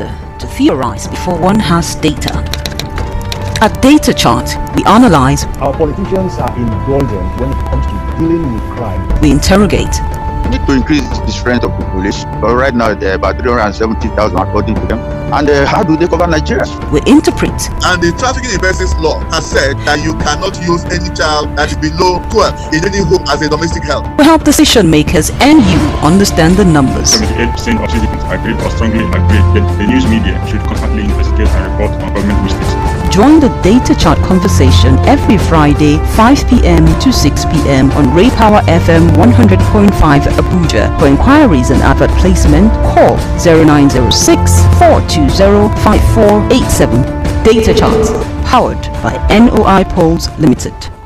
wonder to theorize before one has data. At Data Chat, we analyze, Our politicians are indulgent when it comes to dealing with crime. we interrogate, We need to increase the strength of the population. But right now, there are about 370,000 according to them. And uh, how do they cover Nigeria? we interpret, And the trafficking in persons law has said that you cannot use any child that is below 12 in any home as a domestic help. we help decision makers and you understand the numbers. 78% of citizens agree or strongly agree that the news media should constantly investigate and report on government mistakes. Join the Data Chat conversation every Friday, 5 p.m. to 6 p.m. on Raypower FM 100.5 Abuja. For inquiries and advert placement, call 0906 420 5487. Data Chat, powered by NOI Polls Limited.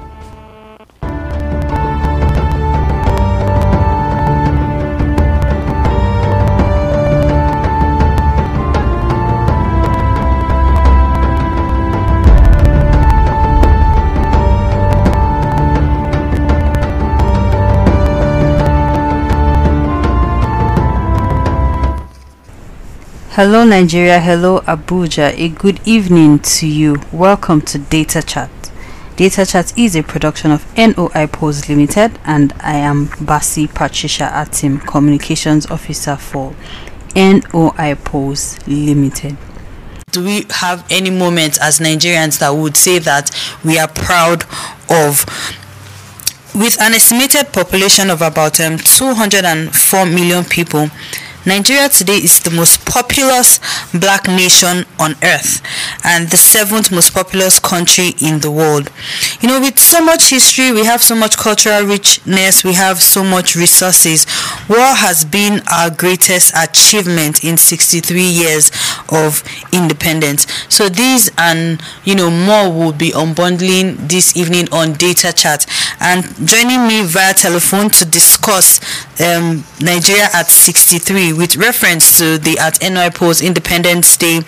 Hello Nigeria, hello Abuja. A good evening to you. Welcome to Data Chat. Data Chat is a production of NOI Polls Limited and I am Basi Patricia Atim, Communications Officer for NOI Polls Limited. Do we have any moment as Nigerians that would say that we are proud of with an estimated population of about um, 204 million people, Nigeria today is the most populous black nation on earth and the seventh most populous country in the world. You know, with so much history, we have so much cultural richness, we have so much resources. War has been our greatest achievement in 63 years of independence. So these and you know more will be unbundling this evening on Data Chat. And joining me via telephone to discuss um, Nigeria at 63 with reference to the at NOI Independence Day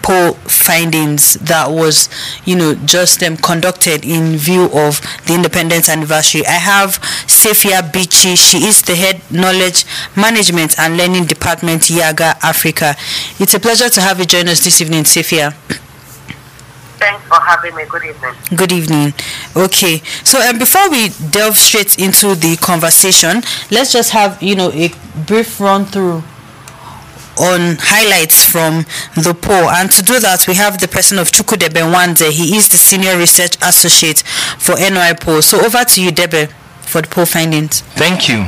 poll findings that was you know just um, conducted in view of the independence anniversary. I have Safiya Bichi. She is the head knowledge management and learning department YIAGA Africa. It's a pleasure to have you join us this evening, Safiya. Thanks for having me. Good evening. Good evening. Okay, so um, before we delve straight into the conversation, let's just have you know a brief run through on highlights from the poll. And to do that, we have the person of Chukudebe Wanze. He is the senior research associate for NOI Poll. So over to you, Debe, for the poll findings. Thank you.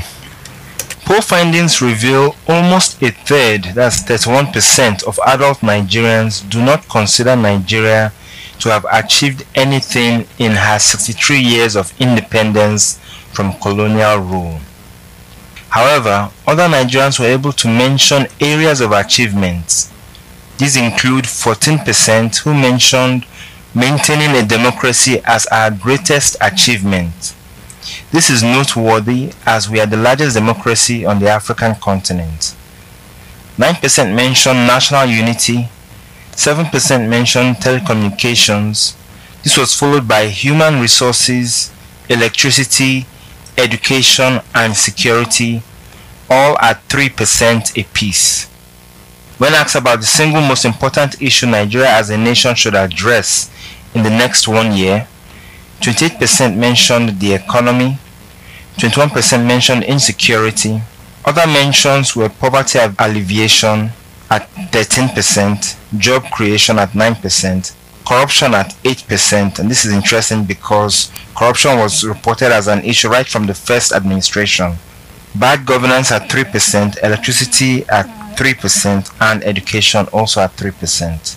Poll findings reveal almost a third, that's 31% of adult Nigerians do not consider Nigeria to have achieved anything in her 63 years of independence from colonial rule. However, other Nigerians were able to mention areas of achievements. These include 14% who mentioned maintaining a democracy as our greatest achievement. This is noteworthy as we are the largest democracy on the African continent. 9% mentioned national unity, 7% mentioned telecommunications. This was followed by human resources, electricity, education, and security, all at 3% apiece. When asked about the single most important issue Nigeria as a nation should address in the next one year, 28% mentioned the economy, 21% mentioned insecurity. Other mentions were poverty alleviation at 13%, job creation at 9%, corruption at 8%, and this is interesting because corruption was reported as an issue right from the first administration. Bad governance at 3%, electricity at 3%, and education also at 3%.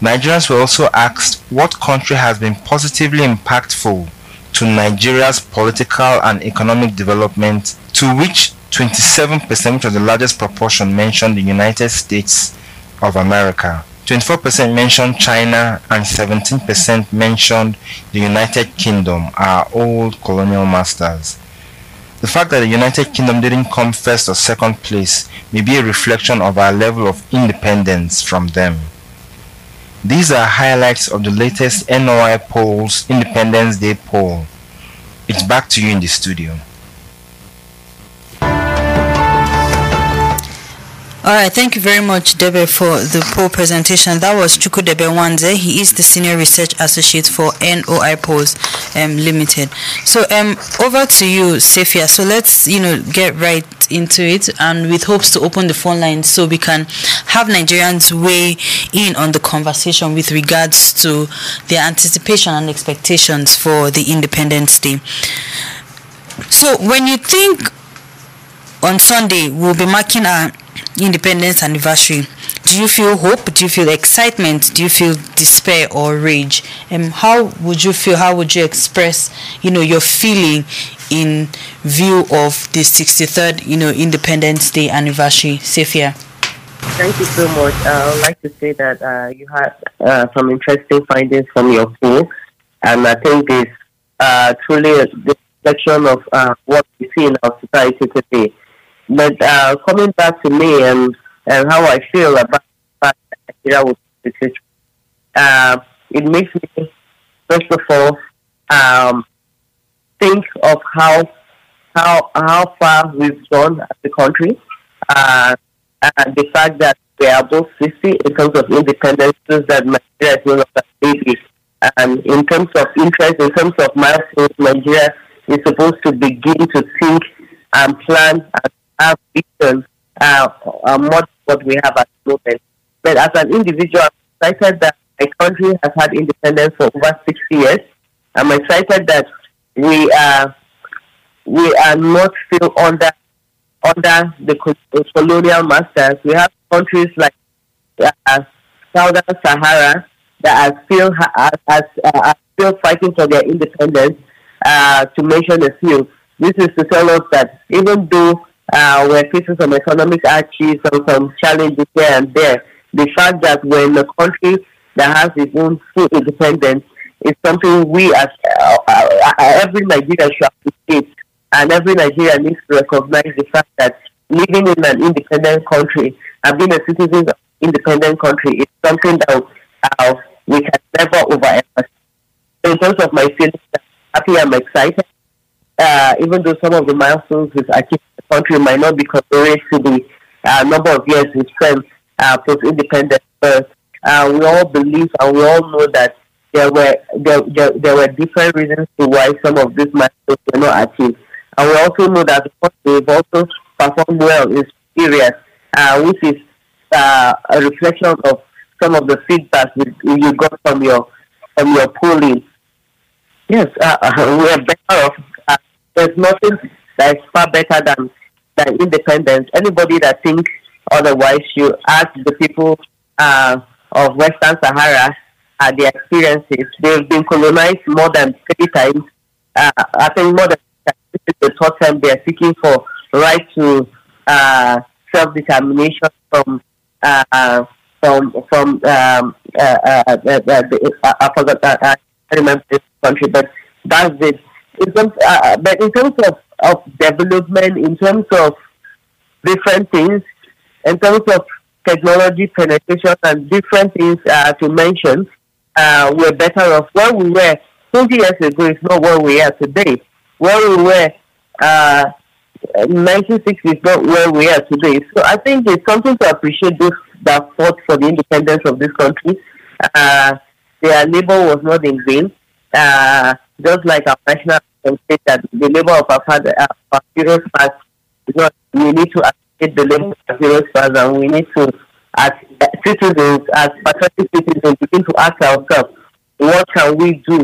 Nigerians were also asked what country has been positively impactful to Nigeria's political and economic development, to which 27%, which was the largest proportion, mentioned the United States of America. 24% mentioned China and 17% mentioned the United Kingdom, our old colonial masters. The fact that the United Kingdom didn't come first or second place may be a reflection of our level of independence from them. These are highlights of the latest NOI polls Independence Day poll. It's back to you in the studio. All right, thank you very much, Debe, for the poll presentation. That was Chukudebe Wanze. He is the senior research associate for NOI Polls um, Limited. So, um, over to you, Safiya. So let's you know get right into it, and with hopes to open the phone lines so we can have Nigerians weigh in on the conversation with regards to their anticipation and expectations for the Independence Day. So, when you think on Sunday we'll be marking our independence anniversary, do you feel hope? Do you feel excitement? Do you feel despair or rage? And um, how would you feel? How would you express, you know, your feeling in view of the 63rd, you know, Independence Day anniversary? Safiya. Thank you so much. Uh, I would like to say that uh, you had uh, some interesting findings from your poll, and I think it's uh, truly a reflection of uh, what we see in our society today. But uh, coming back to me and, and how I feel about with the uh, it makes me, first of all, um, think of how how how far we've gone as a country, uh, and the fact that we are both 60 in terms of independence, that Nigeria is one of the baby. And in terms of interest, in terms of milestones, Nigeria is supposed to begin to think and plan and have vision uh, uh, more what we have at the moment. But as an individual, I'm excited that my country has had independence for over 60 years. I'm excited that we are we are not still under under the colonial masters. We have countries like uh, Southern Sahara that are still are, are, are still fighting for their independence. Uh, to mention a few, this is to tell us that even though uh, we're facing some economic and some challenges here and there. The fact that we're in a country that has its own full independence is something we as uh, uh, uh every Nigerian should appreciate, and every Nigerian needs to recognize the fact that living in an independent country and being a citizen of independent country is something that uh, we can never overemphasize. In terms of my feelings, I'm happy, I'm excited. Uh, even though some of the milestones we've achieved country might not be compared to the uh, number of years we spent uh, post-independence. But uh, we all believe and we all know that there were there, there, there were different reasons to why some of these milestones were not achieved. And we also know that the have also performed well in areas, uh, which is uh, a reflection of some of the feedback you got from your from your polling. Yes, uh, we are better off. Uh, there's nothing that is far better than than independence. Anybody that thinks otherwise should ask the people uh, of Western Sahara uh, their experiences. They've been colonized more than three times. Uh, I think more than this is the third time they are seeking for right to uh, self-determination from uh, from from um, uh, uh, uh, uh, I forgot I remember this country, but that's it. In terms, but in terms of of development in terms of different things, in terms of technology penetration and different things uh, to mention, uh, we're better off. Where we were 20 years ago is not where we are today. Where we were uh, 1960 is not where we are today. So I think it's something to appreciate those that fought for the independence of this country. Uh, their labor was not in vain. Uh, just like our national can say that the labor of our father, uh, our heroes past, because we need to appreciate the labor of our heroes past, and we need to, as citizens, as patriotic citizens, begin to ask ourselves, what can we do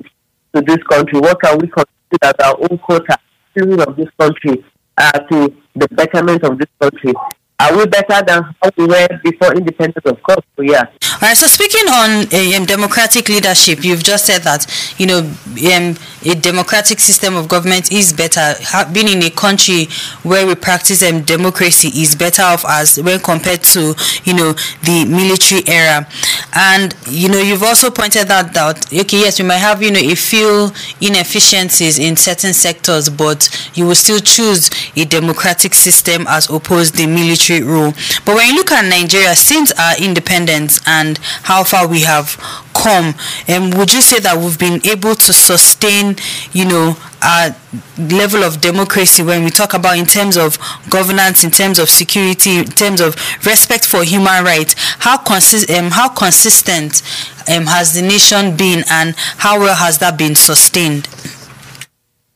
to this country? What can we contribute as our own quota, citizens of this country, uh, to the betterment of this country? Are we better than how we were before independence? Of course, we are. All right. So speaking on um, democratic leadership, you've just said that you know um, a democratic system of government is better. being in a country where we practice um, democracy is better off as when compared to you know the military era. And you know you've also pointed out that okay, yes, we might have you know a few inefficiencies in certain sectors, but you will still choose a democratic system as opposed to the military rule. But when you look at Nigeria, since our independence and how far we have come, um, would you say that we've been able to sustain, you know, our level of democracy when we talk about in terms of governance, in terms of security, in terms of respect for human rights? How consist um, how consistent um, has the nation been, and how well has that been sustained?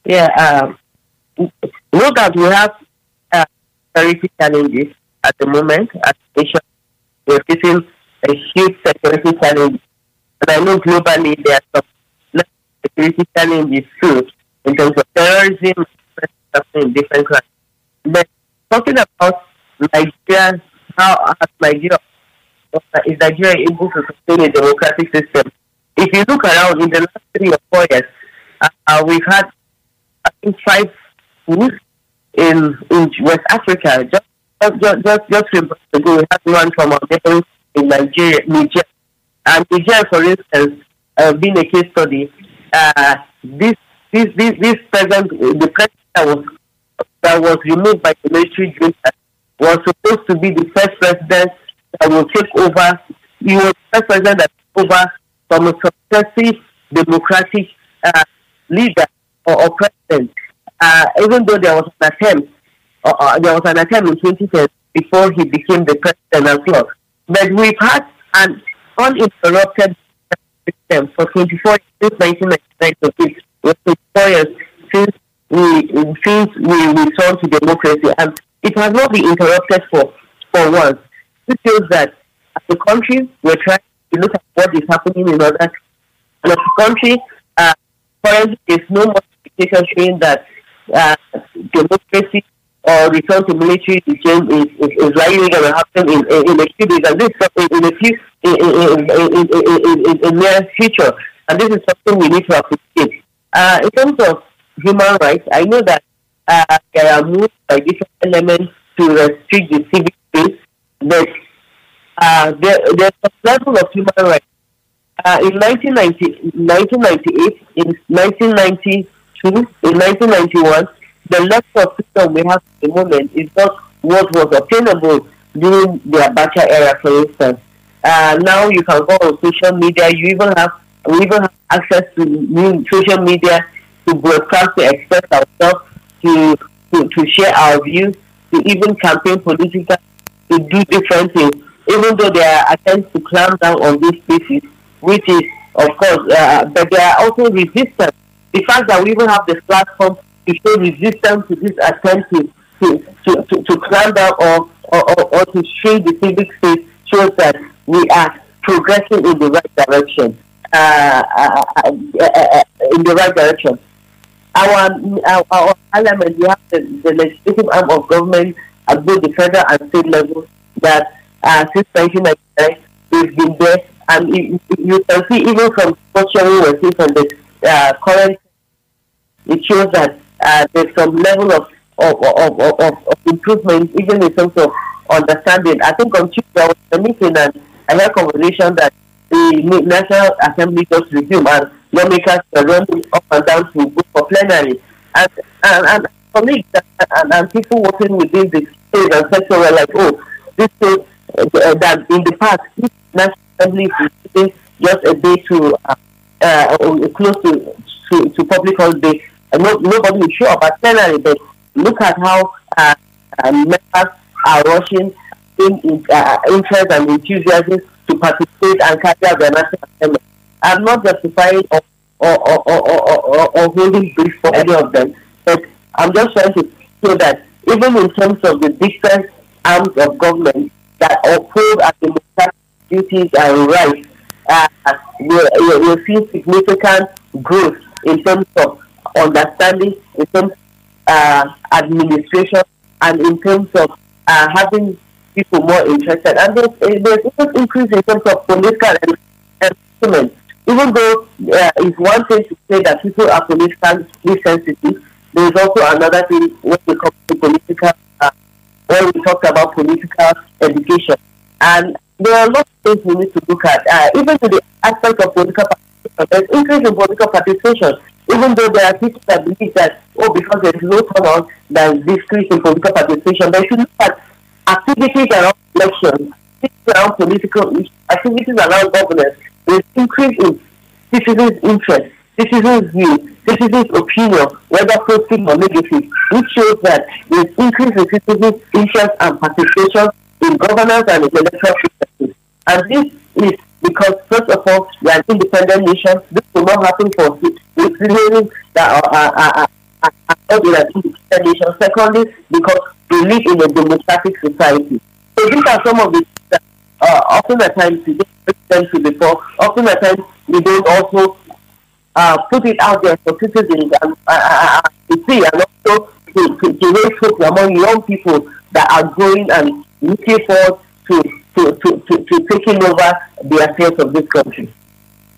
Yeah, um, that we have uh, security challenges at the moment as. We're facing a huge security challenge. And I know globally there are some security challenges too in terms of terrorism in different countries. But talking about Nigeria, how has Nigeria is Nigeria able to sustain a democratic system? If you look around in the last three or four years, uh, we've had I think five coups in in West Africa. Just just just just three months ago, we had one from our neighboring in Nigeria, Niger, and Niger, for instance, uh, being a case study. Uh, this this this this president, the president that was that was removed by the military junta was supposed to be the first president that will take over. He was the first president that took over from a successive democratic uh, leader or, or president. Uh, even though there was an attempt, uh, uh there was an attempt in 2010 before he became the president as well. But we've had an uninterrupted system for 24 years since 1999 with 24 years since we since we returned to democracy, and it has not been interrupted for for once. This shows that as a country we're trying to look at what is happening in other countries. and as a country, uh, currently there's no more indication showing that uh, democracy or return to military regime is, is, is likely going to happen in, in, in a few days, and this in a few in, in, in near future. And this is something we need to appreciate. Uh, in terms of human rights, I know that uh, there are moves by different elements to restrict the civic space, but uh, there, there's a level of human rights. Uh, in 1990, 1998, in 1992, in 1991, the of freedom we have at the moment is not what was obtainable during the Abacha era, for instance. Uh, now you can go on social media. You even have we even have access to new social media to broadcast, to express ourselves, to, to, to share our views, to even campaign politically, to do different things. Even though there are attempts to clamp down on these spaces, which is, of course, uh, but there are also resistance. The fact that we even have this platform to show resistance to this attempt to, to, to, to, to or, or, or, or to shrink the civic space shows that we are progressing in the right direction. Uh, uh, uh, in the right direction. Our, our, our parliament, we have the, the legislative arm of government at both the federal and state level that uh, since 1999 we've been there, and you, can see even from what we were seeing from the uh, current, it shows that uh, there's some level of of, of, of, of improvement, even in terms of understanding. I think on Tuesday I was meeting and I had a conversation that the National Assembly just resumed and lawmakers were running up and down to go for plenary. And, and, and colleagues and, and people working within the state and sector were like, oh, this is uh, that in the past, this National Assembly is just a day to uh, uh, close to, to, to public holiday. And no, nobody will show up at but look at how uh, uh, members are rushing in, in uh, interest and enthusiasm to participate and carry out their national assembly. I'm not justifying or, or, or, or, or, or holding brief for any of them, but I'm just trying to show that even in terms of the different arms of government that uphold our democratic duties and rights, uh, we're, we're seeing significant growth in terms of understanding, in terms of uh, administration, and in terms of uh, having people more interested. And there's, there's even increase in terms of political instruments. Even though uh, it's one thing to say that people are politically sensitive, there's also another thing when we come to political, uh, when we talk about political education. And there are a lot of things we need to look at, uh, even to the aspect of political participation. There's increase in political participation, even though there are people that believe that, oh, because there is no turnout, there's decrease in political participation. But if you look at activities around elections, activities around political activities around governance, there's increase in citizens' interest, citizens' view, citizens' opinion, whether positive or negative, which shows that there's increase in citizens' interest and participation in governance and in electoral processes. And this is because, first of all, we are an independent nation. This will not happen for citizens that are, are, are, are, not. Secondly, because we live in a democratic society. So these are some of the that uh, often at times we don't them to before. Often at times we don't also uh, put it out there for citizens and uh, uh, uh to see and also to, to, to raise hope among young people that are growing and looking forward to, to, to, to, to taking over the affairs of this country.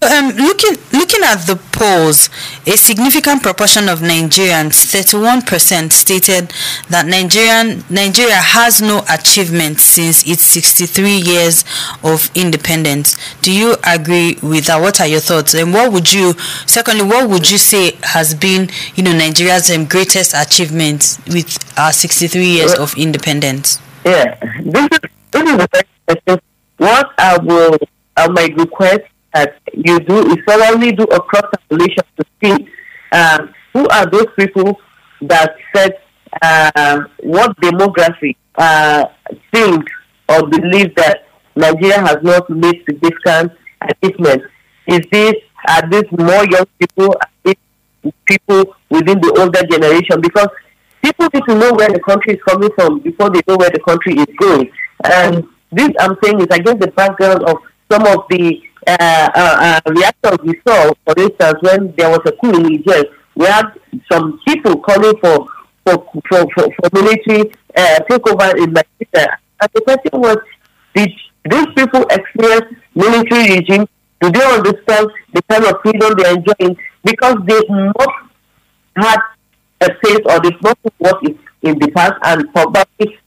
Um, looking looking at the polls, a significant proportion of Nigerians, 31%, stated that Nigerian Nigeria has no achievements since its 63 years of independence. Do you agree with that? What are your thoughts? And what would you, secondly, what would you say has been, you know, Nigeria's um, greatest achievement with our 63 years of independence? Yeah, this is this is the question. What I will, I might request that you do is thoroughly do a cross tabulation to see um, who are those people that said uh, what demography uh, think or believe that Nigeria has not made significant achievements. Is this are these more young people? Are these people within the older generation? Because people need to know where the country is coming from before they know where the country is going. And this I'm saying is against the background of some of the uh, uh, uh, we saw, for instance, when there was a coup in Niger, we had some people calling for for for, for, for military uh, takeover in Nigeria. And the question was, did these people experience military regime? Do they understand the kind of freedom they're enjoying? Because they've not had a face or they've not what is in the past and probably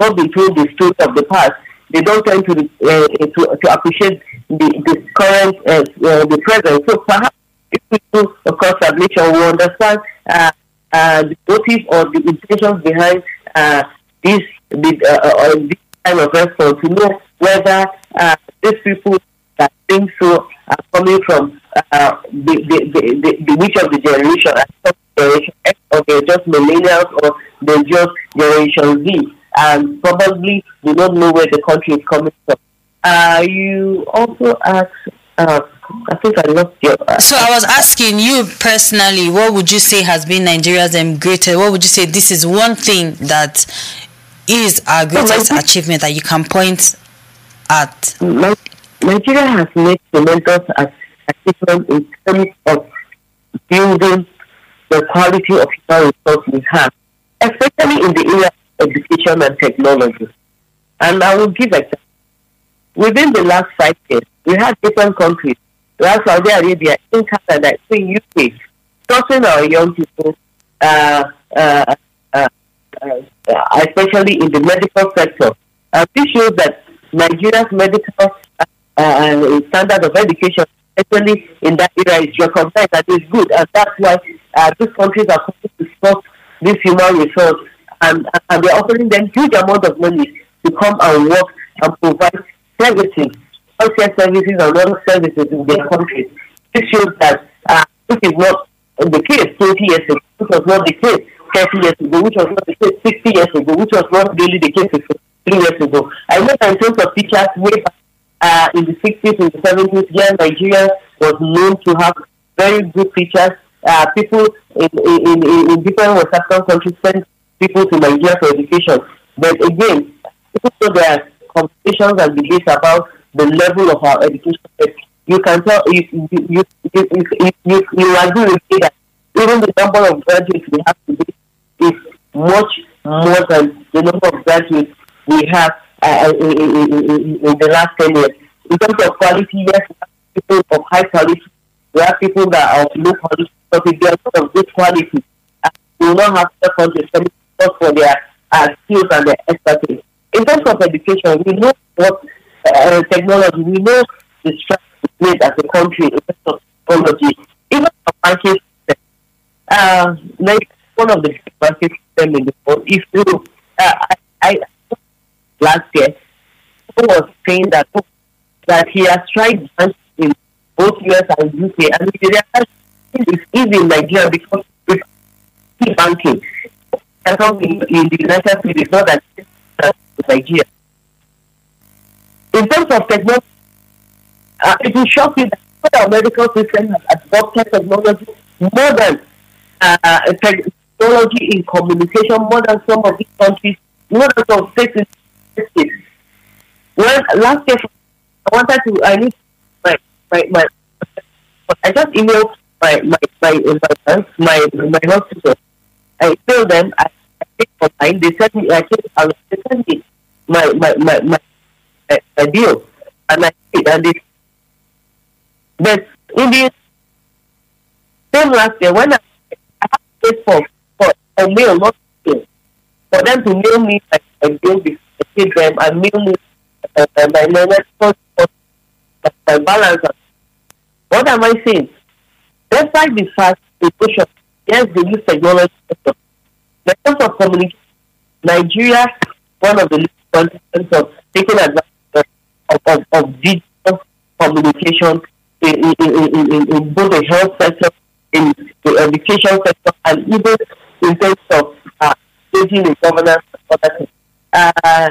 not been told the story of the past they don't tend to uh, to, to appreciate the, the current uh, uh, the present. So perhaps if we do a cross submission, we understand uh, uh, the motive or the intentions behind uh, this the, this kind of response to know whether these people that think so are coming from the, the, the, the, the which of the generation, generation X or they're just millennials or they're just generation Z and probably do not know where the country is coming from. Uh, you also asked, uh, I think I lost your. Uh, so I was asking you personally, what would you say has been Nigeria's um, greatest? What would you say this is one thing that is our greatest achievement that you can point at? Nigeria has made tremendous achievement in terms of building the quality of human resources we have, especially in the area education and technology. And I will give example. Within the last five years, we had different countries. Had Saudi Arabia, in Canada, in UK, trusting our young people, uh, uh, uh, uh, especially in the medical sector. Uh, this shows that Nigeria's medical uh, uh, standard of education, especially in that area, is recognized that is good, and that's why these countries are coming to support this human resource and, and they're offering them huge amount of money to come and work and provide services, healthcare services and other services in their countries. This shows that uh, this is not the case 20 years ago, which was not the case 30 years ago, which was not the case 60 years ago, which was not really the case three years ago. I know in terms of teachers way back uh, in the 60s, in the 70s, yeah, Nigeria was known to have very good teachers. Uh, people in, in, in, in different West African countries spend people to Nigeria for education. But again, people there are conversations and debates about the level of our education. You can tell you you you you, you, you, agree with me that even the number of graduates we have today is much more than the number of graduates we have uh, in, in, in, in, the last 10 years. In terms of quality, yes, people of high quality. We have people that are of low quality, but if they are of good quality, uh, we will not have the for their uh, skills and their expertise. In terms of education, we know what uh, technology, we know the strength we made as a country in terms of technology. Even the banking system, uh, like one of the banking system in the world, if you, uh, I, I, last year, who was saying that that he has tried in both US and UK. And realize it's easy in Nigeria because it's banking. And in, in the United States, it's not that Nigeria. In terms of technology, uh, it will that our medical system has adopted technology more than uh, technology in communication, more than some of these countries, more than some states in. When last year, I wanted to, I need my, my, my, I just emailed my, my, my, my, my, my hospital. I told them, I, I take online, they sent me, I told, they sent me my, my, my, my, my bill. And I did, and they but in the same last year, when I, I pay for, for a mail, not mail, for them to mail me like a bill before I paid them and mail me uh, my medical my balance. What am I saying? Despite the fact the push yes, they use technology. In terms of communication, Nigeria, one of the leading countries of taking advantage of, of, of digital communication in, in, in, in, both the health sector, in the education sector, and even in terms of uh, the governance. Uh,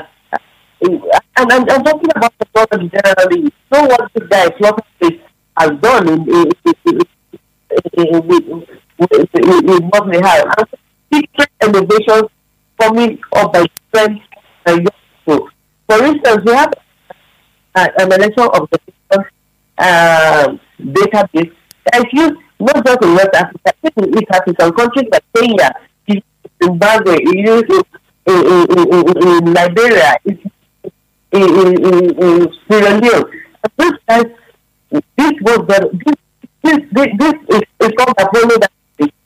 and I'm, I'm talking about the technology generally. So what this guy has done in, in, in, in, with what we have. And different innovations coming up by different uh, young people. For instance, we have uh, an election of the uh, database that is used not just in West Africa, even in East African countries like Kenya, Zimbabwe, in, in, in, in Liberia, in, in, in, in Sierra Leone. This, this was the, this, this, this, this is, is called Apollo that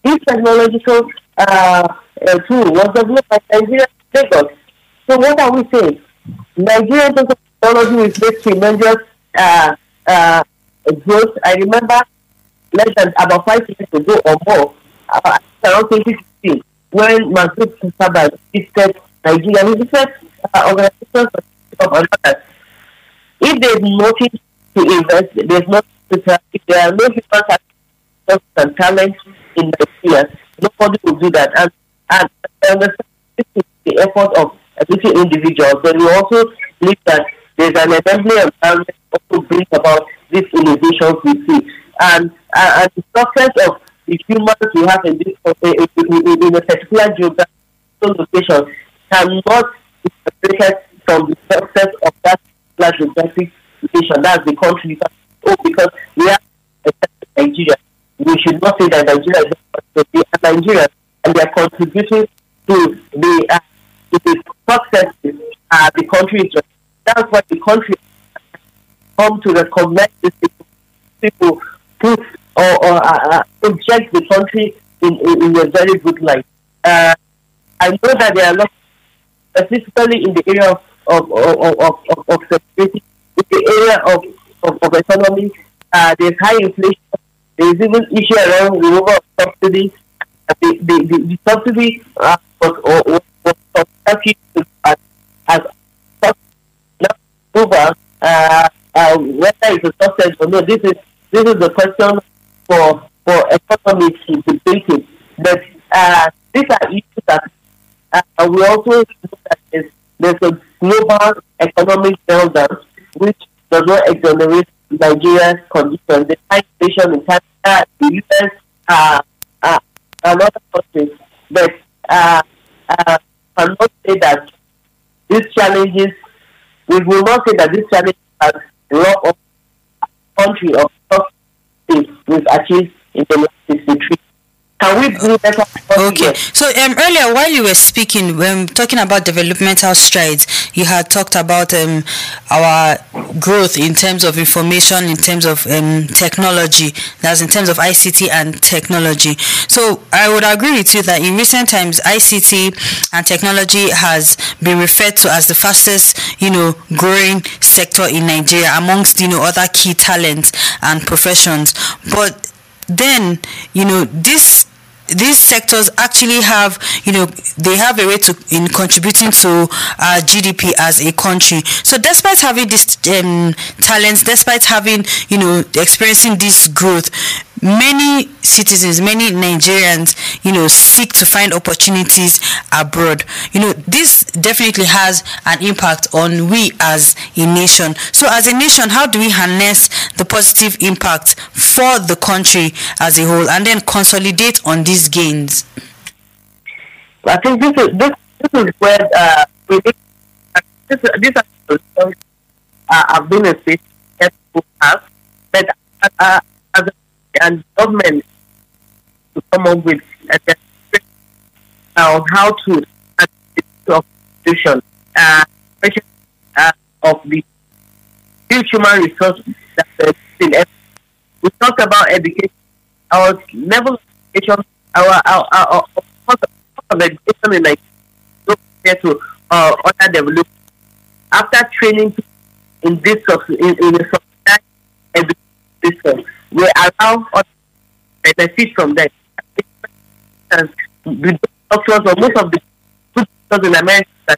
this technological uh, uh, tool was developed by Nigeria Lagos. So what are we saying? Nigerian technology is made tremendous uh, uh, growth. I remember less than about five years ago or more, uh, around 2016, when Masud Saba visited Nigeria, he visited uh, organizations of others. If there's nothing to invest, there's nothing no if there are no human capital and talent in Nigeria, nobody will do that. And, and the effort of every individual, but we also believe that there's an assembly environment also brings about these innovations we see. And, uh, and the success of the humans we have in, this, in, in a particular geographical location cannot be separated from the success of that particular geographic location. That's the country. Oh, because we are Nigeria. We should not say that Nigeria is not and they are contributing to the, uh, to the success uh, the country is that's why the country come to recognize these people, people put or, or uh, uh, project the country in, in, in, a very good light. Uh, I know that there are a lot, specifically in the area of of of of, of, of security, in the area of of, of economy, uh, there's high inflation. There's even issue around removal of subsidy. The the, the, the subsidy uh, was, was, was, was as, as over uh, uh, whether it's a success or not. This is this is the question for for debate it. But uh, these are issues that uh, we also know that there's, there's a global economic meltdown which does not exonerate Nigeria's conditions, The high inflation in Canada, the US, uh, uh, and other. But uh, uh, cannot say that these challenges we will not say that this challenge has a lot of country of states we've achieved in the last 63 can we do better? Okay. So um, earlier, while you were speaking, when talking about developmental strides, you had talked about um, our growth in terms of information, in terms of um, technology. That's in terms of ICT and technology. So I would agree with you that in recent times, ICT and technology has been referred to as the fastest, you know, growing sector in Nigeria amongst you know other key talents and professions. But then, you know, this these sectors actually have, you know, they have a way to in contributing to uh, GDP as a country. So despite having these um, talents, despite having, you know, experiencing this growth, many citizens, many Nigerians, you know, seek to find opportunities abroad. You know, this definitely has an impact on we as a nation. So, as a nation, how do we harness the positive impact for the country as a whole and then consolidate on these gains? I think this is this, this is where uh, we this this uh, have been a people have, but uh, a and government to come up with a on how to constitution uh, uh, of the human resource that is in we talk about education. Our level of education our our, our, our of education in like compared to uh, other development. After training in this in, in a education system we allow us to benefit from that. The doctors or most of the doctors in America,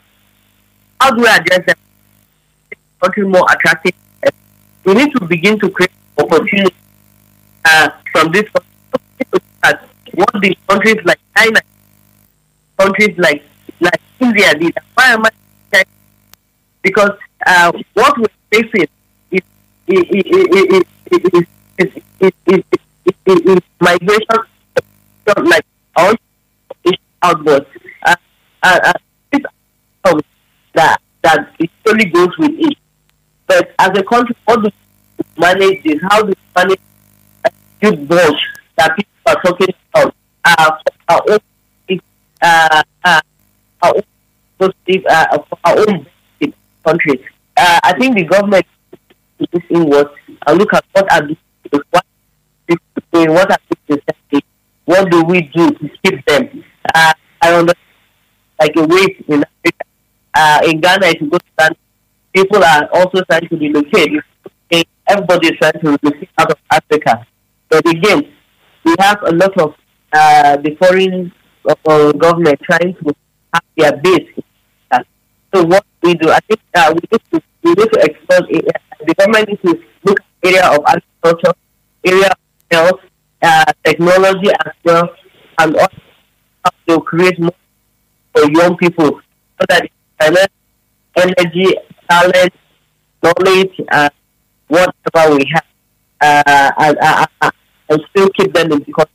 how do we address them? Country more attractive. We need to begin to create opportunities uh, from this. What the countries like China, countries like like India did. Why am I? Because uh, what we're facing is, is, is, is is is is is, is migration like all outwards. Uh, uh, uh, this that that it only goes with it. But as a country, how do we manage this? How do we manage huge bulge that people are talking about? Uh, our own, uh, uh, our own, uh, our own country. Uh, I think the government is inward and look at what are the what what are they What do we do to keep them? Uh, I understand like a way in Africa. Uh, in Ghana, if you go to Ghana, people are also trying to relocate. Everybody is trying to relocate out of Africa. But again, we have a lot of uh, the foreign uh, government trying to have their base. So what we do, I think uh, we need to we need to expose the government needs to look at area of agriculture, area of health, uh, technology as well, and also to create more for young people so that talent, energy, talent, knowledge, and whatever we have, uh, and, uh, uh, and still keep them in because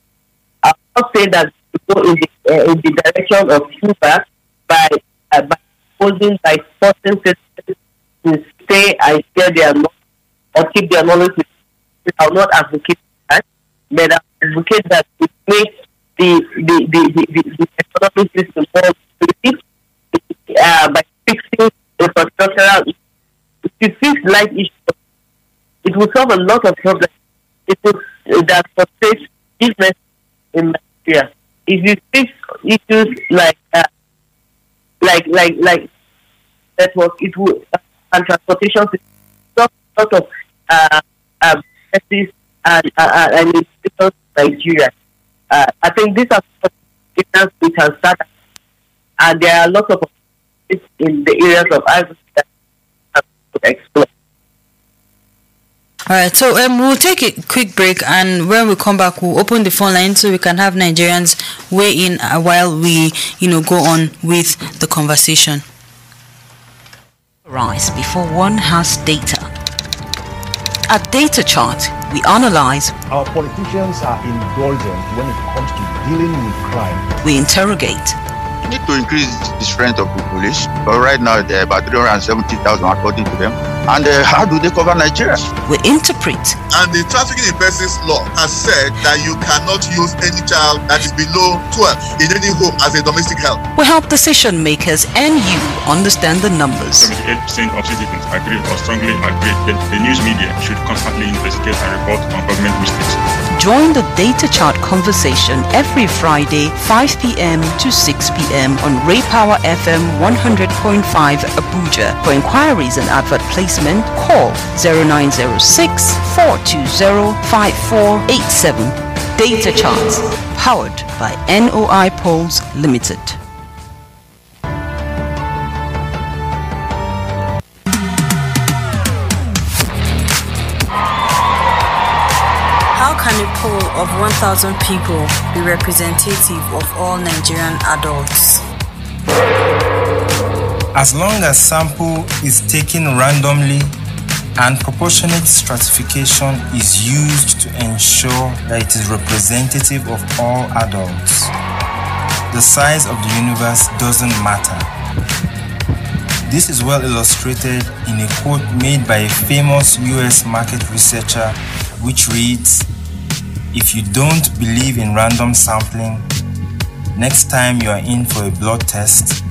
I will say that to go in the, uh, in the direction of Cuba by uh, by posing by forcing citizens to stay and share their knowledge or keep their knowledge I will not advocate that, but I advocate that we make the the the, the, the, economic system more inclusive uh, by fixing infrastructural issues. If you fix life issues, it will solve a lot of problems. It will uh, that frustrates business in Nigeria. If you fix issues like uh, like like like network, it will uh, and transportation system, a lot of uh, uh, and, uh, uh, and institutions Nigeria. Uh, I think these are situations we can start, and there are a lot of in the areas of agriculture that to explore. All right, so um, we'll take a quick break, and when we come back, we'll open the phone line so we can have Nigerians weigh in while we, you know, go on with the conversation. Rise before one has data at Data Chat, we analyze. Our politicians are indulgent when it comes to dealing with crime. We interrogate. We need to increase the strength of the police, but right now there are about 370,000 according to them. And uh, how do they cover Nigeria? We interpret. And the trafficking in persons law has said that you cannot use any child that is below 12 in any home as a domestic help. We help decision makers and you understand the numbers. 78% of citizens agree or strongly agree that the news media should constantly investigate and report on government mistakes. Join the Data Chat conversation every Friday, 5 p.m. to 6 p.m. on Raypower FM 100.5 Abuja. For inquiries and advert placement, call 0906 420 5487. Data Charts Powered by NOI Polls Limited. Of 1,000 people be representative of all Nigerian adults? As long as sample is taken randomly and proportionate stratification is used to ensure that it is representative of all adults, the size of the universe doesn't matter. This is well illustrated in a quote made by a famous US market researcher which reads If you don't believe in random sampling, next time you are in for a blood test,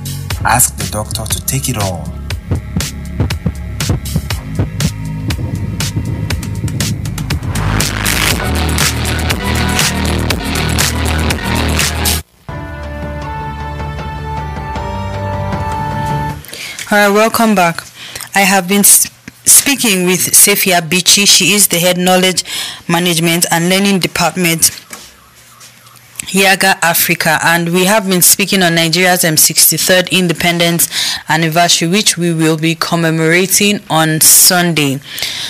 ask the doctor to take it all. All right, welcome back. I have been speaking with Safiya Bichi. She is the head knowledge management and learning department YIAGA Africa, and we have been speaking on Nigeria's M63rd independence anniversary, which we will be commemorating on Sunday.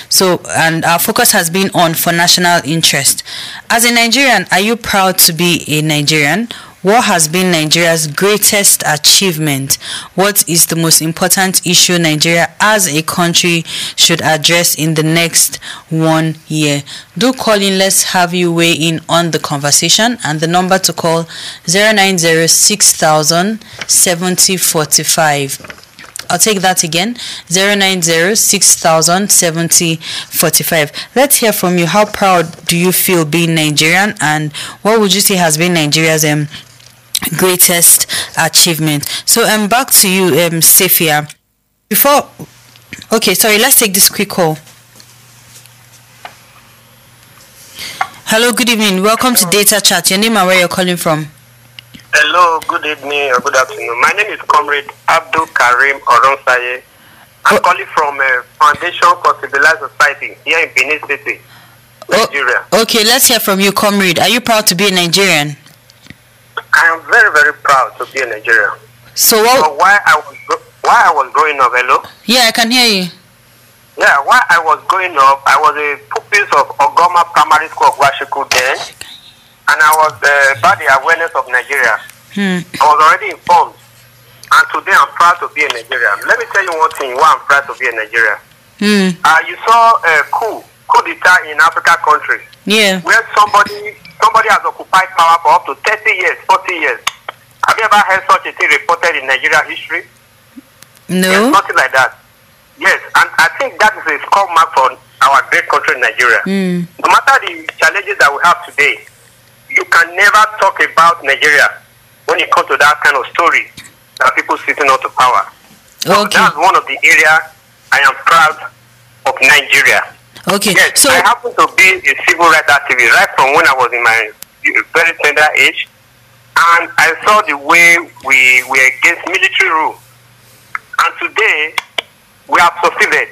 So, and our focus has been on for national interest. As a Nigerian, are you proud to be a Nigerian? What has been Nigeria's greatest achievement? What is the most important issue Nigeria as a country should address in the next one year? Do call in, let's have you weigh in on the conversation. And the number to call 090 6000 7045. I'll take that again 090 6000 7045. Let's hear from you. How proud do you feel being Nigerian, and what would you say has been Nigeria's um, greatest achievement? So, um, back to you, um, Safiya. Before, okay, sorry, let's take this quick call. Hello, good evening. Welcome to Data Chat. Your name and where you're calling from? Hello, good evening or good afternoon. My name is Comrade Abdul Karim Oronsaye. I'm Oh. calling from uh, Foundation for Civilized Society here in Benin City, Nigeria. Okay, let's hear from you, comrade. Are you proud to be a Nigerian? I am very, very proud to be a Nigerian. So, what? while I was while I was growing up, hello. Yeah, I can hear you. Yeah, while I was growing up, I was a pupil of Ogoma Primary School of Washiku then, and I was uh, about the awareness of Nigeria. Hmm. I was already informed, and today I'm proud to be a Nigerian. Let me tell you one thing why I'm proud to be a Nigerian. Hmm. Uh, you saw a coup, coup d'etat in Africa country. Yeah. where somebody somebody has occupied power for up to 30 years, 40 years. Have you ever heard such a thing reported in Nigeria history? No. nothing like that. Yes, and I think that is a score mark for our great country, Nigeria. Hmm. No matter the challenges that we have today, you can never talk about Nigeria when it comes to that kind of story that people sitting on to power. So That's one of the areas I am proud of Nigeria. Okay. Yes, So, I happen to be a civil rights activist right from when I was in my very tender age, and I saw the way we were against military rule, and today we have succeeded.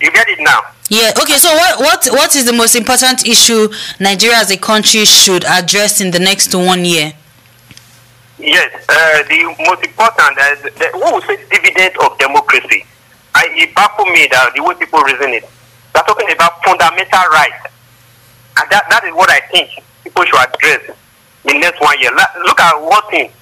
You get it now? yeah. Okay. So, what what what is the most important issue Nigeria as a country should address in the next one year? Yes, uh, the most important, uh, the, the, what we say dividend of democracy. I, it baffles me that the way people reason it. They're talking about fundamental rights. And that, that is what I think people should address in next one year. Look at one thing.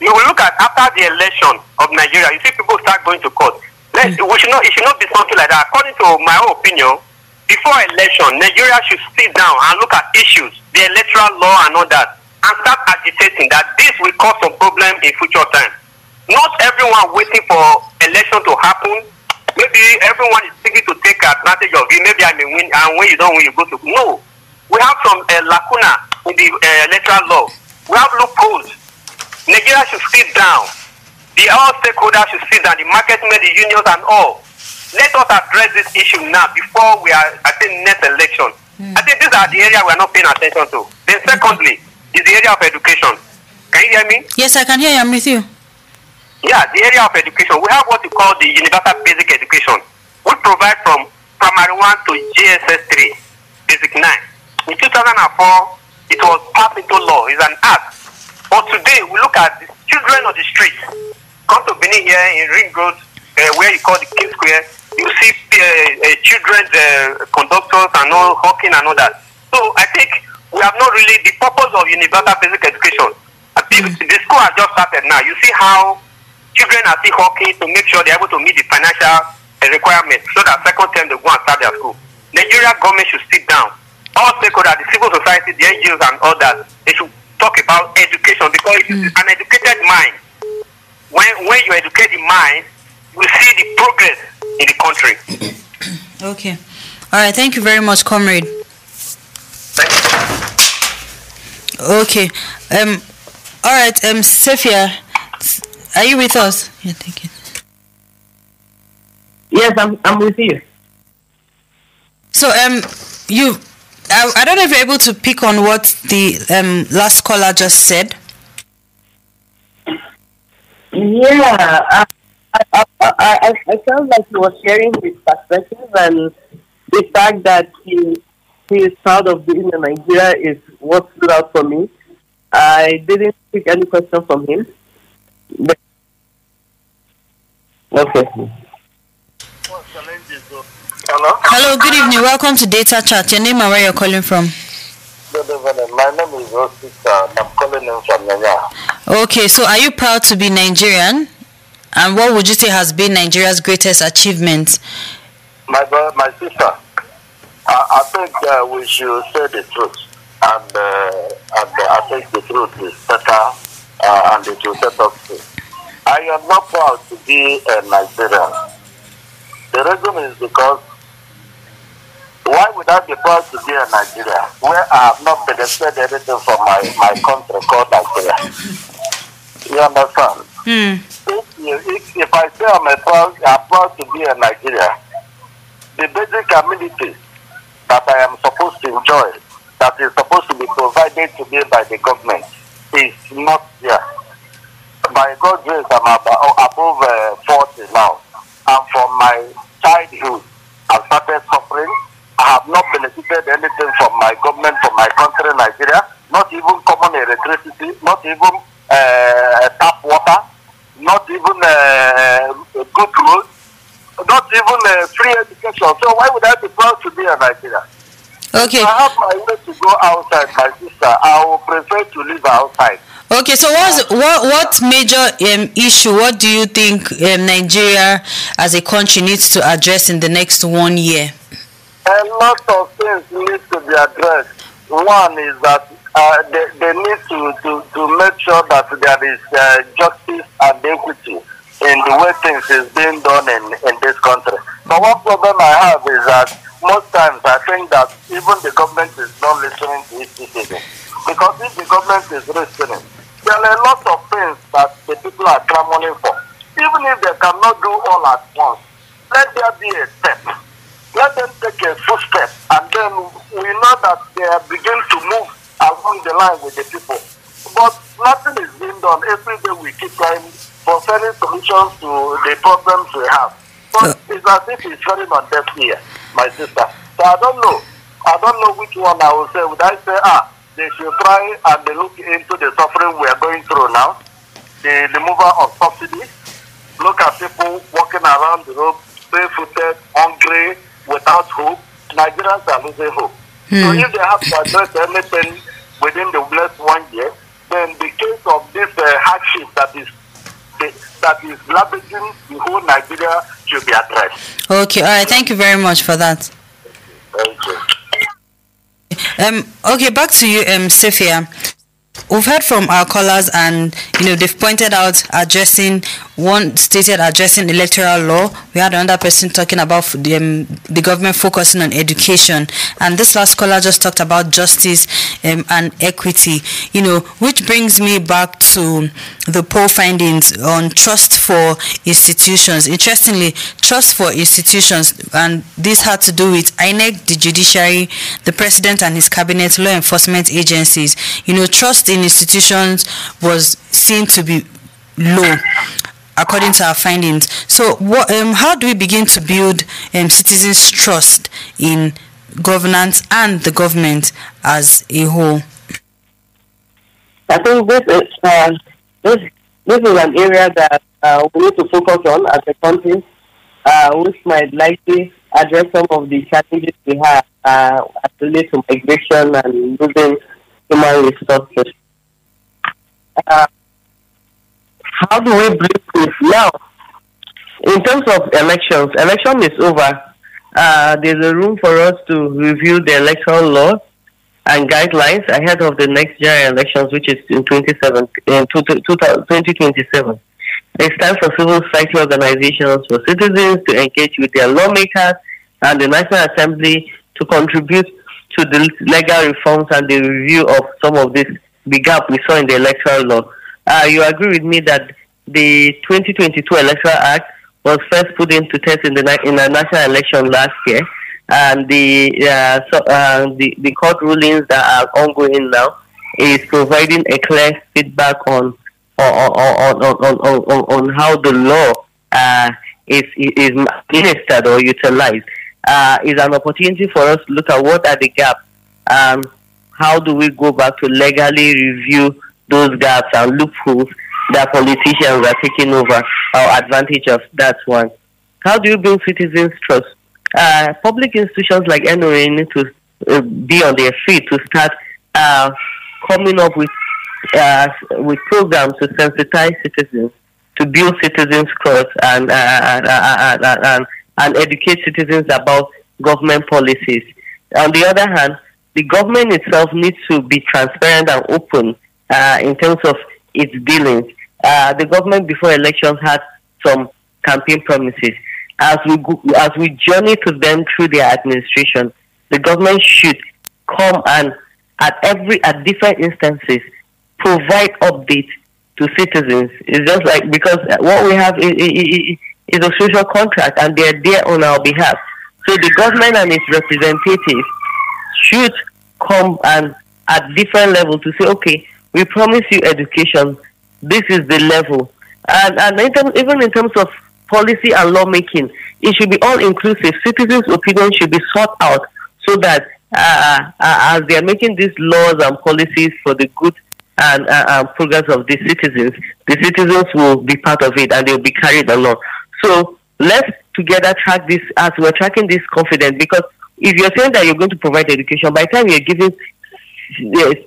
You will look at after the election of Nigeria, you see people start going to court. Let, mm. we should not, it should not be something like that. According to my own opinion, before election, Nigeria should sit down and look at issues, the electoral law and all that, and start agitating that this will cause some problem in future time. Not everyone waiting for election to happen. Maybe everyone is thinking to take advantage of it. Maybe I may win, and when you don't win, you go to no. We have some uh, lacuna in the uh, electoral law. We have loopholes. Nigeria should sit down. The all stakeholders should sit down. The market men, the unions, and all. Let us address this issue now before we are at the next election. I think these are the area we are not paying attention to. Then, secondly, is the area of education. Can you hear me? Yes, I can hear you. I'm with you. Yeah, the area of education. We have what we call the universal basic education. We provide from primary one to JSS three, basic nine. In 2004, it it was passed into law. It's an act. But today, we look at the children of the streets. Come to Benin here in Ring Road, uh, where you call the King Square. You see uh, uh, children, uh, conductors, and all hawking and all that. So I think we have not really the purpose of universal basic education. I think the school has just started now. You see how still hawking to make sure they're able to meet the financial requirements so that second term they go and start their school. Nigeria government should sit down. All stakeholders, the civil society, the NGOs and others, they should talk about education because is an educated mind. When when you educate the mind, you see the progress in the country. Okay. All right. Thank you very much, comrade. Okay. Um. All right. Um. Safiya, are you with us? Yeah. Thank you. Yes, I'm, I'm with you. So um, you, I, I don't know if you're able to pick on what the um last caller just said. Yeah, I, I, I, I, felt like he was sharing his perspective and the fact that he, he is proud of being in Nigeria is what stood out for me. I didn't pick any question from him. But, okay. Hello? Hello. Good evening. Welcome to Data Chat. Your name and where you're calling from. Good evening. My name is Osita and I'm calling in from Nigeria. Okay. So are you proud to be Nigerian? And what would you say has been Nigeria's greatest achievement? My brother, my sister, I, I think uh, we should say the truth. And, uh, and uh, I think the truth is better uh, and it will set us free. I am not proud to be a Nigerian. The reason is because why would I be proud to be a Nigerian where I have not benefited anything from my, my country called Nigeria? You understand? Hmm. If, you- if, if I say I'm, a proud, I'm proud to be a Nigerian, the basic amenities that I am supposed to enjoy, that is supposed to be provided to me by the government, is not there. By God's grace, I'm about, above uh, 40 now. And from my childhood, I started suffering. I have not benefited anything from my government, from my country, Nigeria. Not even common electricity, not even uh, tap water, not even uh, good roads, not even uh, free education. So why would I be proud to be a Nigerian? Okay. I have my way to go outside, my sister, I will prefer to live outside. Okay, so what's what what major um, issue? What do you think um, Nigeria as a country needs to address in the next one year? A lot of things need to be addressed. One is that uh, they, they need to, to, to make sure that there is uh, justice and equity in the way things is being done in, in this country. But one problem I have is that most times I think that even the government is not listening to its citizens. Because if the government is listening, there are a lot of things that the people are clamoring for. Even if they cannot do all at once, let there be a step. Let them take a full step, and then we know that they are beginning to move along the line with the people. But nothing is being done. Every day we keep trying for finding solutions to the problems we have. But uh, it's as if it's falling on deaf ear, my sister. So I don't know. I don't know which one I will say. Would I say, ah, they should try and they look into the suffering we are going through now, the removal of subsidies. Look at people walking around the road, barefooted, hungry, without hope. Nigerians are losing hope. So if they have to address anything within the next one year, then the case of this uh, hardship that is that is ravaging the whole Nigeria should be addressed. Okay, all right. Thank you very much for that. Thank you. Um, okay, back to you, um, Safiya. We've heard from our callers, and you know they've pointed out addressing one stated addressing electoral law. We had another person talking about the, um, the government focusing on education, and this last caller just talked about justice um, and equity. You know, which brings me back to the poll findings on trust for institutions. Interestingly, trust for institutions, and this had to do with INEC, the judiciary, the president and his cabinet, law enforcement agencies. You know, trust in institutions was seen to be low according to our findings. So, what, um, how do we begin to build um, citizens' trust in governance and the government as a whole? I think this is uh, this this is an area that uh, we need to focus on as a country, uh, which might likely address some of the challenges we have uh, to migration and losing human resources. Uh, how do we bring this now? In terms of elections, election is over. Uh, there's a room for us to review the electoral law and guidelines ahead of the next general elections, which is in 27, in 2027. It's time for civil society organizations, for citizens to engage with their lawmakers and the National Assembly to contribute to the legal reforms and the review of some of this big gap we saw in the electoral law. Uh, you agree with me that the 2022 Electoral Act was first put into test in the in the national election last year, and the uh, so, uh, the the court rulings that are ongoing now is providing a clear feedback on on on on on, on, on how the law uh, is is administered or utilized. Uh, is an opportunity for us to look at what are the gaps. Um, how do we go back to legally review those gaps and loopholes that politicians are taking over our advantage of. That's one. How do you build citizens' trust? Uh, public institutions like NOA need to uh, be on their feet to start uh, coming up with uh, with programs to sensitize citizens, to build citizens' trust, and, uh, and, and, and educate citizens about government policies. On the other hand, the government itself needs to be transparent and open uh, in terms of its dealings. Uh, the government before elections had some campaign promises. As we go, as we journey to them through their administration, the government should come and at every at different instances provide updates to citizens. It's just like because what we have is, is, is a social contract and they're there on our behalf. So the government and its representatives should come and at different levels to say, okay, we promise you education, this is the level. And, and in term, even in terms of policy and lawmaking, it should be all inclusive. Citizens' opinion should be sought out so that uh, uh, as they are making these laws and policies for the good and uh, progress of the citizens, the citizens will be part of it and they will be carried along. So let's together track this as we're tracking this confidence because if you're saying that you're going to provide education, by the time you're giving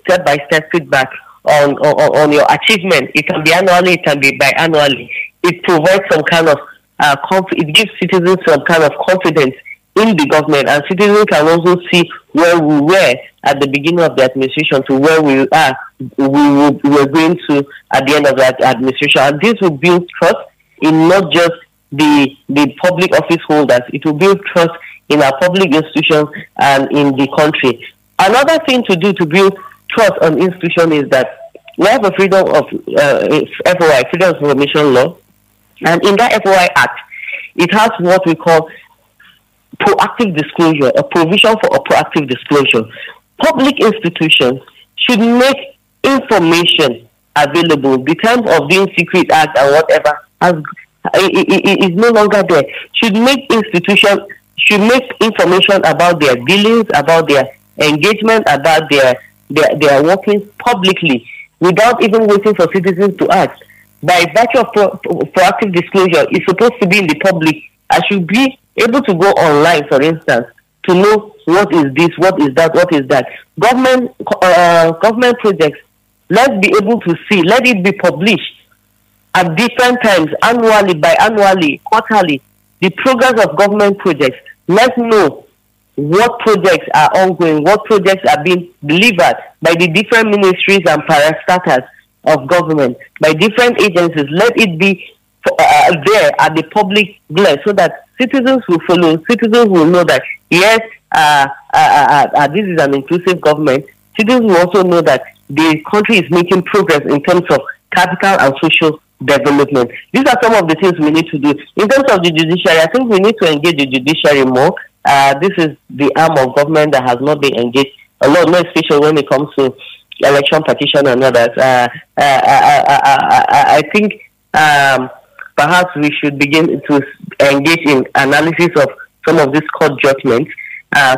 step by step feedback on, on, on your achievement. It can be annually, it can be biannually. It provides some kind of uh, conf- it gives citizens some kind of confidence in the government, and citizens can also see where we were at the beginning of the administration to where we are we will, we're going to at the end of that administration, and this will build trust in not just the the public office holders. It will build trust in our public institutions and in the country. Another thing to do to build trust on institutions is that we have a freedom of uh, FOI, Freedom of Information Law, and in that FOI Act, it has what we call proactive disclosure, a provision for a proactive disclosure. Public institutions should make information available. The terms of the secret act and whatever has is no longer there. Should make institutions should make information about their dealings, about their engagement, about their they, they are working publicly without even waiting for citizens to act. By virtue of pro, proactive disclosure, it's supposed to be in the public. I should be able to go online, for instance, to know what is this, what is that, what is that. Government uh, government projects, let's be able to see, let it be published at different times, annually, biannually, quarterly, the progress of government projects. Let's know what projects are ongoing, what projects are being delivered by the different ministries and parastatals of government, by different agencies. Let it be uh, there at the public glare so that citizens will follow, citizens will know that, yes, uh uh, uh, uh, this is an inclusive government. Citizens will also know that the country is making progress in terms of capital and social development. These are some of the things we need to do. In terms of the judiciary, I think we need to engage the judiciary more uh, this is the arm of government that has not been engaged a lot, more especially when it comes to election petition and others. Uh, uh, uh, uh I think um, perhaps we should begin to engage in analysis of some of these court judgments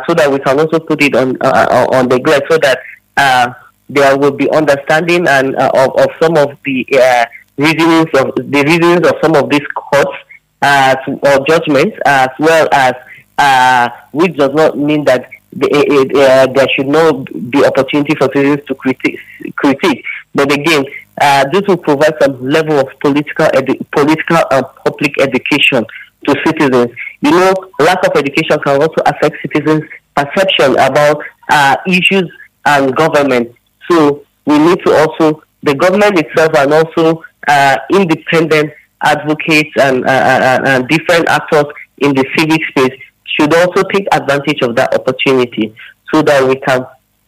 so that we can also put it on on the ground so that there will be understanding and uh, of, of some of the reasonings of the reasons of some of these courts uh, or judgments, as well as uh, which does not mean that the, uh, there should not be opportunity for citizens to critique. critique. But again, uh, this will provide some level of political edu- political and public education to citizens. You know, lack of education can also affect citizens' perception about uh, issues and government. So we need to also the government itself and also uh, independent advocates and, uh, uh, and different actors in the civic space should also take advantage of that opportunity so that we can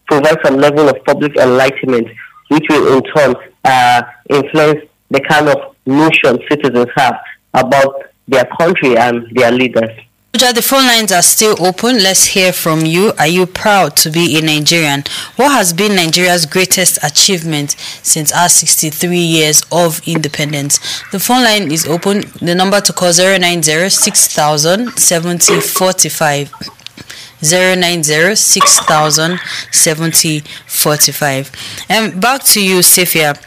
provide some level of public enlightenment, which will in turn uh, influence the kind of notion citizens have about their country and their leaders. The phone lines are still open. Let's hear from you. Are you proud to be a Nigerian? What has been Nigeria's greatest achievement since our 63 years of independence? The phone line is open. The number to call 090 6000 7045. 090 6000 7045. And um, back to you, Safiya.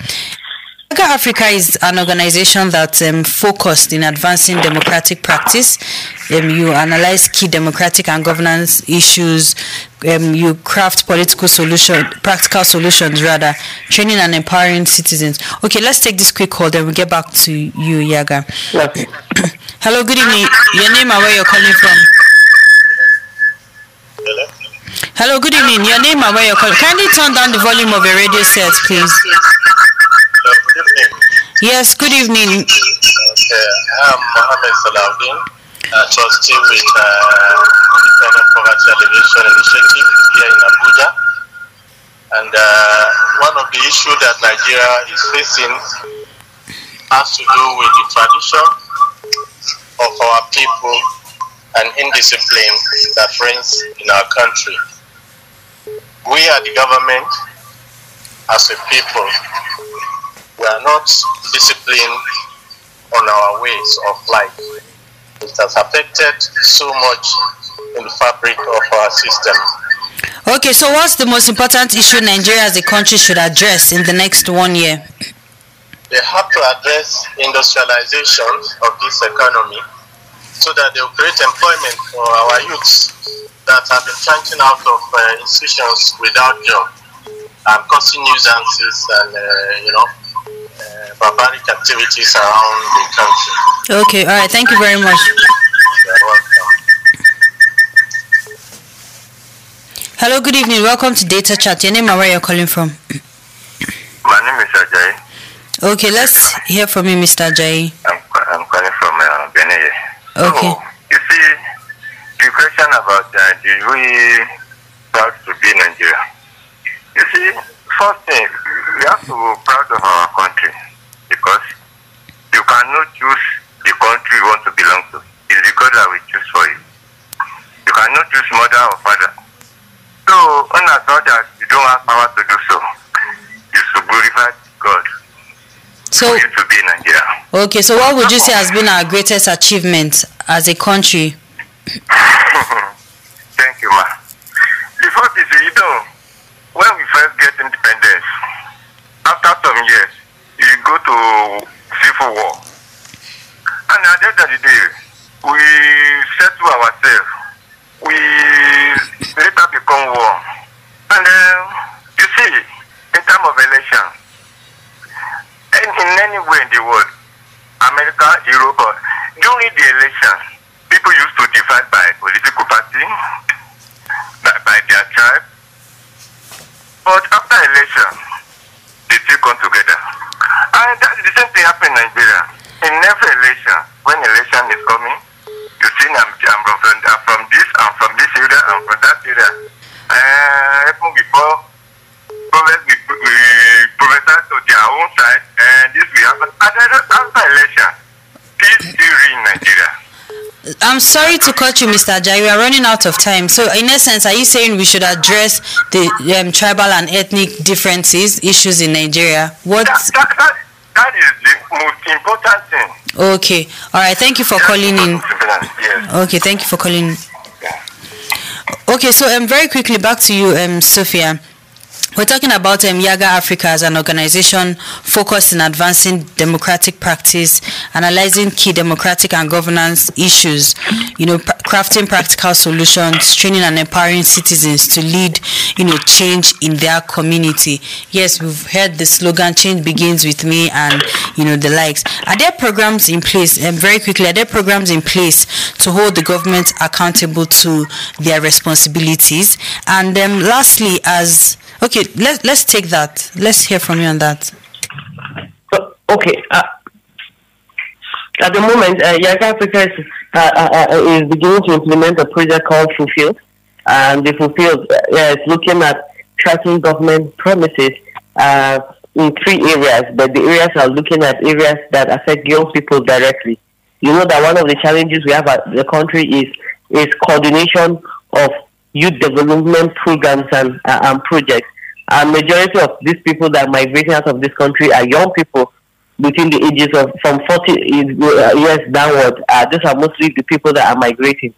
YIAGA Africa is an organization that um, focused in advancing democratic practice. Um, you analyze key democratic and governance issues. Um, you craft political solution, practical solutions rather, training and empowering citizens. Okay, let's take this quick call. Then we will get back to you, YIAGA. Hello, good evening. Your name and where you're calling from? Hello. Hello, good evening. Your name and where you're calling. Kindly turn down the volume of your radio set, please. Good evening. Yes, good evening. Okay, I'm Mohammed Salahuddin, uh, trustee with uh, Independent Poverty Alleviation Initiative here in Abuja. And uh, one of the issues that Nigeria is facing has to do with the tradition of our people and indiscipline that reigns in our country. We are the government as a people. Are not disciplined on our ways of life. It has affected so much in the fabric of our system. Okay, so what's the most important issue Nigeria as a country should address in the next one year? They have to address industrialization of this economy so that they will create employment for our youths that have been transiting out of uh, institutions without job and causing nuisances and uh, you know barbaric activities around the country. Okay, all right. Thank you very much. Hello, good evening. Welcome to Data Chat. Your name and where you're calling from? My name is Ajay. Okay, let's hear from you, Mr. Jai. I'm, I'm calling from uh, Benin. Okay. So, you see, the question about uh, did we proud to be Nigeria? You see, first thing, we have to be proud of our country because you cannot choose the country you want to belong to. It's the God that will choose for you. You cannot choose mother or father. So, when I thought that you don't have power to do so, you should glorify God So, for you to be in Nigeria. okay, so what would you say has been our greatest achievement as a country? Thank you, ma. The first is, you know, when we first get independence, after some years, go to civil war. And at the end of the day, we settle ourselves. We later become war. And then, you see, in terms of election, in, in any way in the world, America, Europe, during the election, people used to divide by political party, by, by their tribe. But after election, they still come together. And that's the same thing happen in Nigeria. In every election, when election is coming, you see I'm, I'm, from, I'm from this, I'm from this area, I'm from that area. Uh, even before, prophets, we, we prophesied to their own side, and this. And then after election, peace still in Nigeria. I'm sorry to cut you, Mr. Jai. We are running out of time. So, in essence, are you saying we should address the um, tribal and ethnic differences, issues in Nigeria? What? That, that, that, that is the most important thing. Okay. All right. Thank you for calling in. Yes. Okay. Thank you for calling. Okay. So, um, very quickly back to you, um, Safiya. We're talking about um, YIAGA Africa as an organization focused in advancing democratic practice, analyzing key democratic and governance issues, you know, pr- crafting practical solutions, training and empowering citizens to lead, you know, change in their community. Yes, we've heard the slogan "Change begins with me," and you know the likes. Are there programs in place? Um, very quickly, are there programs in place to hold the government accountable to their responsibilities? And um, lastly, as Okay, let's let's take that. Let's hear from you on that. Okay. Uh, at the moment, uh, YIAGA Africa is, uh, uh, uh, is beginning to implement a project called Fulfill, and the Fulfill uh, is looking at tracking government promises uh, in three areas. But the areas are looking at areas that affect young people directly. You know that one of the challenges we have at the country is is coordination of youth development programs and, uh, and projects. And majority of these people that are migrating out of this country are young people between the ages of from 40 uh, years downward. Uh, these are mostly the people that are migrating.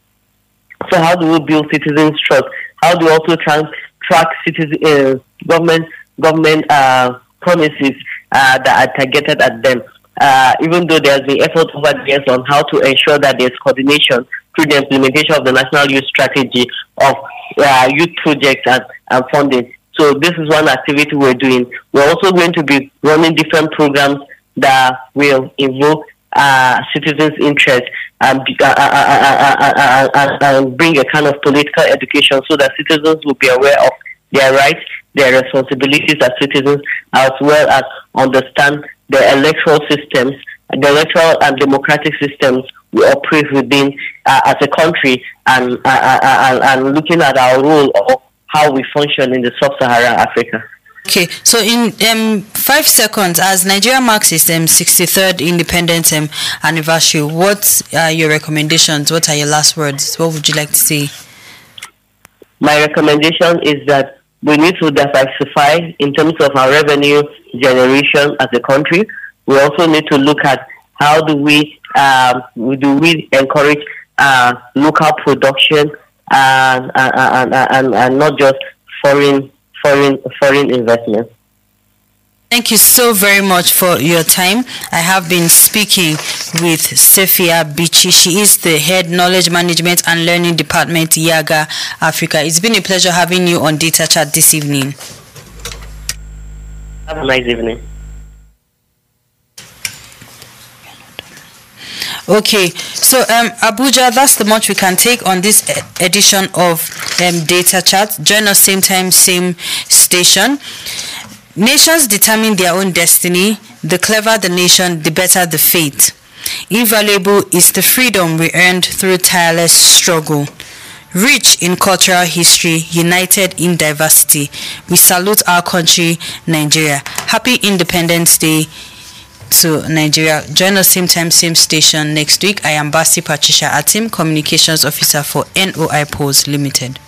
So how do we build citizens' trust? How do we also track, track citizen, uh, government government uh, promises uh, that are targeted at them? Uh, even though there's been effort over the years on how to ensure that there's coordination through the implementation of the National Youth Strategy of uh, youth projects and, and funding. So this is one activity we're doing. We're also going to be running different programs that will invoke uh, citizens' interest and, uh, uh, uh, and bring a kind of political education so that citizens will be aware of their rights, their responsibilities as citizens, as well as understand the electoral systems, the electoral and democratic systems we operate within uh, as a country and, uh, uh, uh, and looking at our role of how we function in the sub-Saharan Africa. Okay, so in um, five seconds, as Nigeria marks its um, 63rd independence um, anniversary, what are your recommendations? What are your last words? What would you like to say? My recommendation is that we need to diversify in terms of our revenue generation as a country. We also need to look at how do we um, do we encourage uh, local production and, and, and, and not just foreign foreign foreign investment. Thank you so very much for your time. I have been speaking with Safiya Bichi. She is the head knowledge management and learning department YIAGA Africa. It's been a pleasure having you on Data Chat this evening. Have a nice evening. Okay, so um, Abuja, that's the much we can take on this edition of um, Data Chat. Join us same time, same station. Nations determine their own destiny. The clever the nation, the better the fate. Invaluable is the freedom we earned through tireless struggle. Rich in cultural history, united in diversity, we salute our country, Nigeria. Happy Independence Day to Nigeria. Join us same time, same station next week. I am Basi Patricia Atim, Communications Officer for NOI Polls Limited.